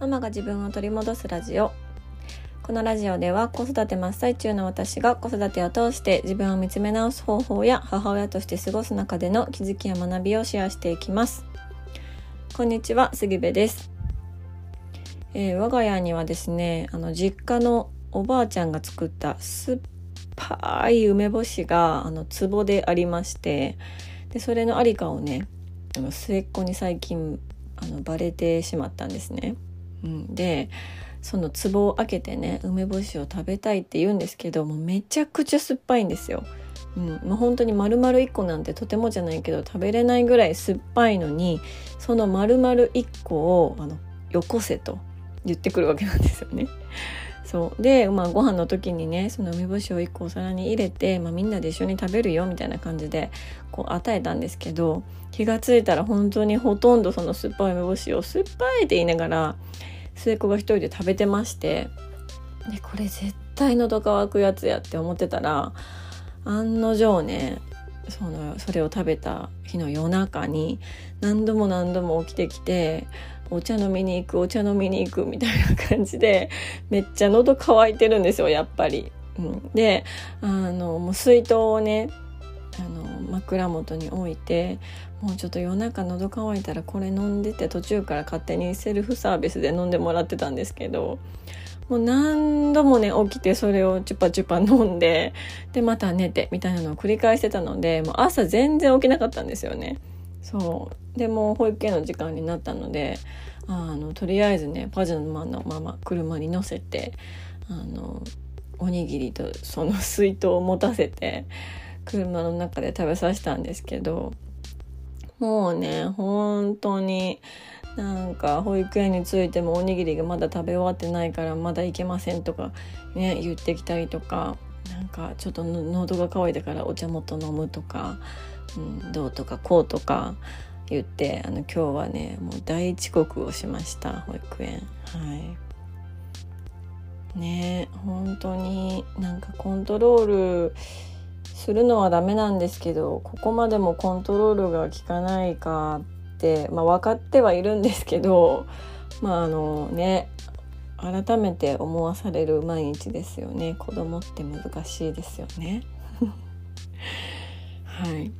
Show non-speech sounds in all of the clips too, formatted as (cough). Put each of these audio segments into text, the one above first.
ママが自分を取り戻すラジオ。このラジオでは子育て真っ最中の私が子育てを通して自分を見つめ直す方法や母親として過ごす中での気づきや学びをシェアしていきます。こんにちは杉部です、えー、我が家にはですねあの実家のおばあちゃんが作った酸っぱい梅干しがあの壺でありましてでそれのありかをねあの末っ子に最近あのバレてしまったんですね。うん、でその壺を開けてね梅干しを食べたいって言うんですけどもうめちゃくちゃ酸っぱいんですよ。うん、もう本当に丸々1個なんてとてもじゃないけど食べれないぐらい酸っぱいのにその丸々1個をあのよこせと言ってくるわけなんですよね。そう。で、まあ、ご飯の時にねその梅干しを1個お皿に入れて、まあ、みんなで一緒に食べるよみたいな感じでこう与えたんですけど気が付いたら本当にほとんどその酸っぱい梅干しを酸っぱいって言いながら末っ子が一人で食べてましてでこれ絶対喉乾くやつやって思ってたら案の定ねそのそれを食べた日の夜中に何度も何度も起きてきてお茶飲みに行くお茶飲みに行くみたいな感じで (laughs) めっちゃ喉乾いてるんですよやっぱり。うん、であのもう水筒をねあの枕元に置いてもうちょっと夜中喉乾いたらこれ飲んでて途中から勝手にセルフサービスで飲んでもらってたんですけどもう何度もね起きてそれをチュパチュパ飲んででまた寝てみたいなのを繰り返してたのでもう朝全然起きなかったんですよね。そう。でも保育園の時間になったのであのとりあえずねパジャマのまま車に乗せてあのおにぎりとその水筒を持たせて車の中で食べさせたんですけどもうね本当になんか保育園についてもおにぎりがまだ食べ終わってないからまだ行けませんとかね言ってきたりとかなんかちょっと喉が渇いたからお茶もっと飲むとか、うん、どうとかこうとか言ってあの今日はねもう大遅刻をしました保育園。はい。ね本当になんかコントロールするのはダメなんですけどここまでもコントロールが効かないかって、まあ、分かってはいるんですけどまああのね改めて思わされる毎日ですよね。子供って難しいですよね。(laughs) はい。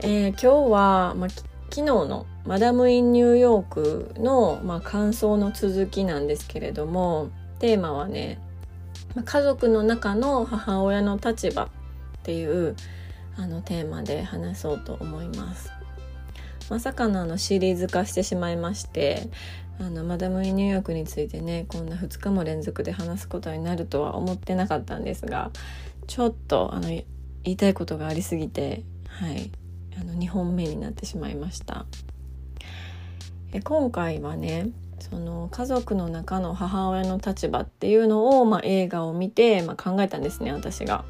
えー、今日は、ま、昨日の「マダム・イン・ニューヨークの」ま、感想の続きなんですけれどもテーマはね家族の中の母親の立場っていうあのテーマで話そうと思います。まさかのあのシリーズ化してしまいましてあのマダム・イン・ニューヨークについてねこんな2日も連続で話すことになるとは思ってなかったんですがちょっとあの言いたいことがありすぎてはいあの2本目になってしまいましたえ今回はねその家族の中の母親の立場っていうのを、まあ、映画を見て、まあ、考えたんですね私が。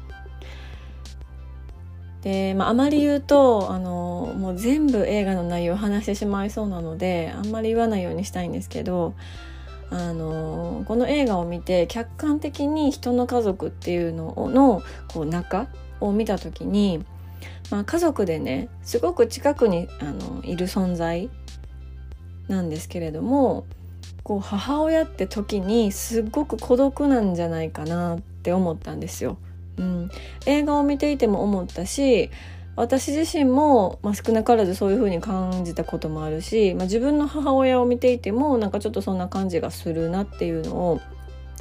で、まあ、あまり言うとあのもう全部映画の内容を話してしまいそうなのであんまり言わないようにしたいんですけどあのこの映画を見て客観的に人の家族っていうののこう中を見た時に、まあ、家族でねすごく近くにあのいる存在なんですけれどもこう母親って時にすっごく孤独なんじゃないかなって思ったんですよ。うん、映画を見ていても思ったし私自身も、まあ、少なからずそういう風に感じたこともあるし、まあ、自分の母親を見ていてもなんかちょっとそんな感じがするなっていうのを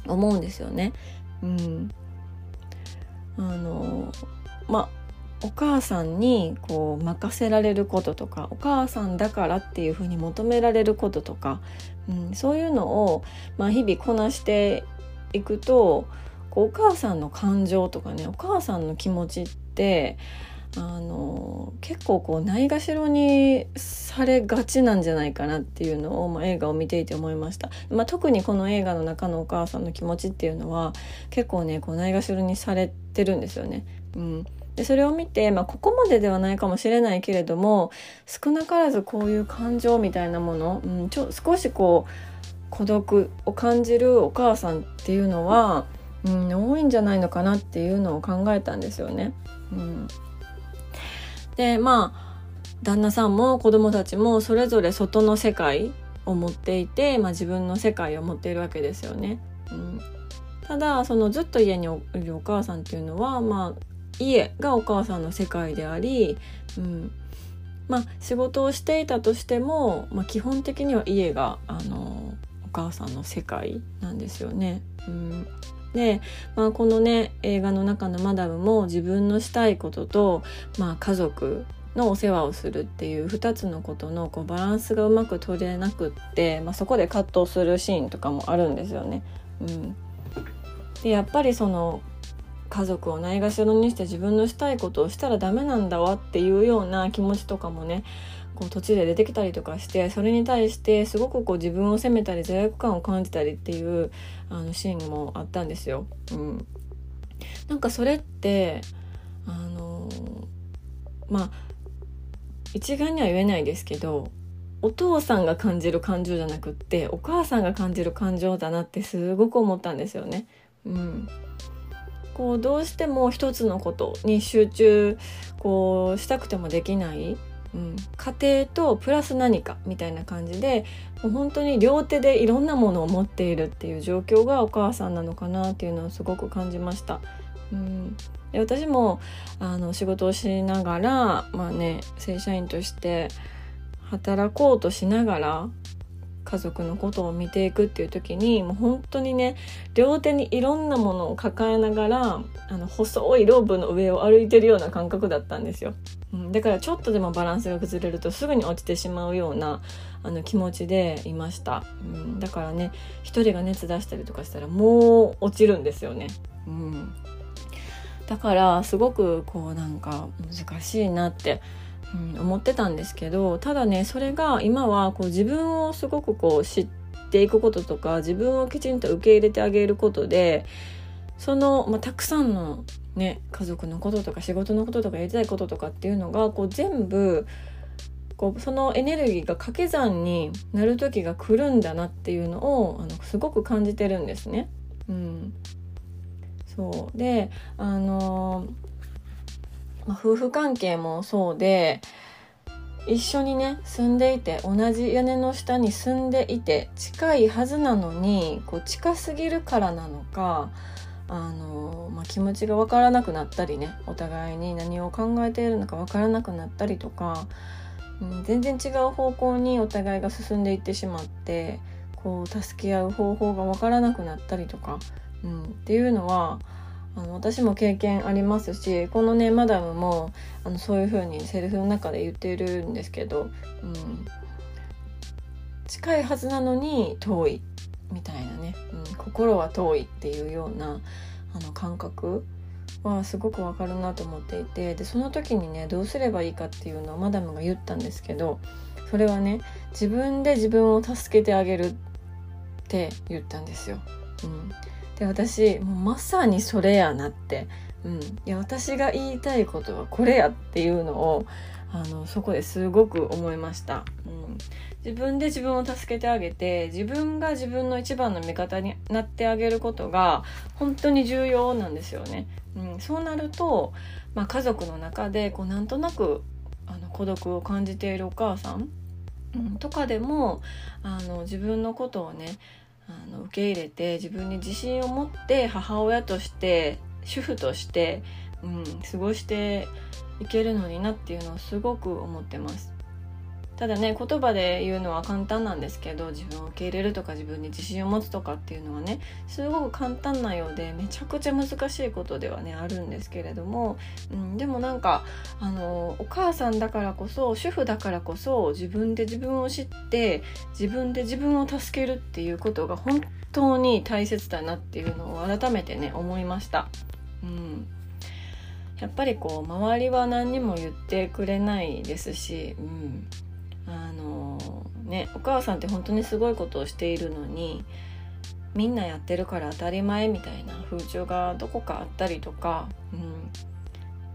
思うんですよね。うん、あのまあお母さんにこう任せられることとかお母さんだからっていうふうに求められることとか、うん、そういうのを、まあ、日々こなしていくとこうお母さんの感情とかねお母さんの気持ちってあの結構こうないがしろにされがちなんじゃないかなっていうのを、まあ、映画を見ていて思いました、まあ、特にこの映画の中のお母さんの気持ちっていうのは結構ねこうないがしろにされてるんですよね。うん、でそれを見て、まあ、ここまでではないかもしれないけれども少なからずこういう感情みたいなもの、うん、ちょ少しこう孤独を感じるお母さんっていうのはうん、多いんじゃないのかなっていうのを考えたんですよね。うん、でまあ旦那さんも子供たちもそれぞれ外の世界を持っていて、まあ、自分の世界を持っているわけですよね。うん、ただそのずっと家にいるお母さんっていうのは、まあ、家がお母さんの世界であり、うんまあ、仕事をしていたとしても、まあ、基本的には家があのお母さんの世界なんですよね。うんで、まあ、このね映画の中のマダムも自分のしたいことと、まあ、家族のお世話をするっていう2つのことのこうバランスがうまく取れなくって、まあ、そこで葛藤するシーンとかもあるんですよね。うん、でやっぱりその家族をないがしろにして自分のしたいことをしたらダメなんだわっていうような気持ちとかもねこう途中で出てきたりとかしてそれに対してすごくこう自分を責めたり罪悪感を感じたりっていうあのシーンもあったんですよ。うん、なんかそれってあのまあ一概には言えないですけどお父さんが感じる感情じゃなくってお母さんが感じる感情だなってすごく思ったんですよね。うん、こうどうしても一つのことに集中こうしたくてもできない、うん、家庭とプラス何かみたいな感じでもう本当に両手でいろんなものを持っているっていう状況がお母さんなのかなっていうのをすごく感じました。うん、で私もあの仕事をしながら、まあね、正社員として働こうとしながら家族のことを見ていくっていう時にもう本当にね両手にいろんなものを抱えながらあの細いロープの上を歩いてるような感覚だったんですよ、うん、だからちょっとでもバランスが崩れるとすぐに落ちてしまうようなあの気持ちでいました、うん、だからね一人が熱出したりとかしたらもう落ちるんですよね、うん、だからすごくこうなんか難しいなってうん、思ってたんですけどただねそれが今はこう自分をすごくこう知っていくこととか自分をきちんと受け入れてあげることでその、まあ、たくさんの、ね、家族のこととか仕事のこととかやりたいこととかっていうのがこう全部こうそのエネルギーが掛け算になる時が来るんだなっていうのをあのすごく感じてるんですね。うん、そうであのーまあ、夫婦関係もそうで一緒にね住んでいて同じ屋根の下に住んでいて近いはずなのにこう近すぎるからなのかあの、まあ、気持ちが分からなくなったりねお互いに何を考えているのか分からなくなったりとか、うん、全然違う方向にお互いが進んでいってしまってこう助け合う方法が分からなくなったりとか、うん、っていうのはあの私も経験ありますしこのねマダムもあのそういう風にセリフの中で言ってるんですけど、うん、近いはずなのに遠いみたいなね、うん、心は遠いっていうようなあの感覚はすごくわかるなと思っていてでその時にねどうすればいいかっていうのをマダムが言ったんですけどそれはね自分で自分を助けてあげるって言ったんですよ。うんで私もうまさにそれやなって、うん、いや私が言いたいことはこれやっていうのをあのそこですごく思いました、うん、自分で自分を助けてあげて自分が自分の一番の味方になってあげることが本当に重要なんですよね、うん、そうなると、まあ、家族の中でこうなんとなくあの孤独を感じているお母さん、うん、とかでもあの自分のことをねあの受け入れて自分に自信を持って母親として主婦として、うん、過ごしていけるのになっていうのをすごく思ってます。ただね言葉で言うのは簡単なんですけど自分を受け入れるとか自分に自信を持つとかっていうのはねすごく簡単なようでめちゃくちゃ難しいことではねあるんですけれども、うん、でもなんかあのお母さんだからこそ主婦だからこそ自分で自分を知って自分で自分を助けるっていうことが本当に大切だなっていうのを改めてね思いました。うんやっぱりこう周りは何にも言ってくれないですし、うん、あのねお母さんって本当にすごいことをしているのにみんなやってるから当たり前みたいな風潮がどこかあったりとか、うん、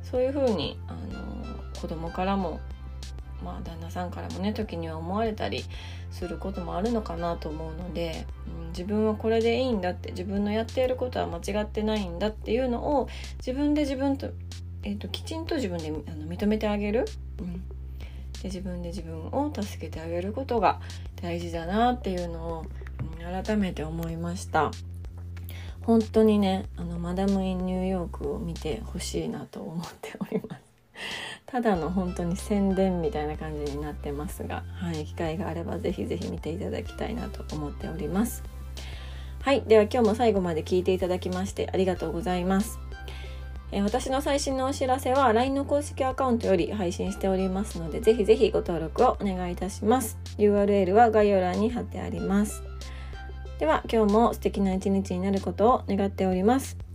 そういう風にあの子供からもまあ旦那さんからもね時には思われたりすることもあるのかなと思うので、うん、自分はこれでいいんだって自分のやっていることは間違ってないんだっていうのを自分で自分と,、えーと、きちんと自分であの認めてあげる、うん、で自分で自分を助けてあげることが大事だなっていうのを、改めて思いました。本当にねあのマダム・イン・ニューヨークを見てほしいなと思っております。(laughs) ただの本当に宣伝みたいな感じになってますが、はい、機会があればぜひぜひ見ていただきたいなと思っております。はいでは今日も最後まで聞いていただきましてありがとうございます。え私の最新のお知らせは LINE の公式アカウントより配信しておりますのでぜひぜひご登録をお願いいたします。URL は概要欄に貼ってあります。では今日も素敵な一日になることを願っております。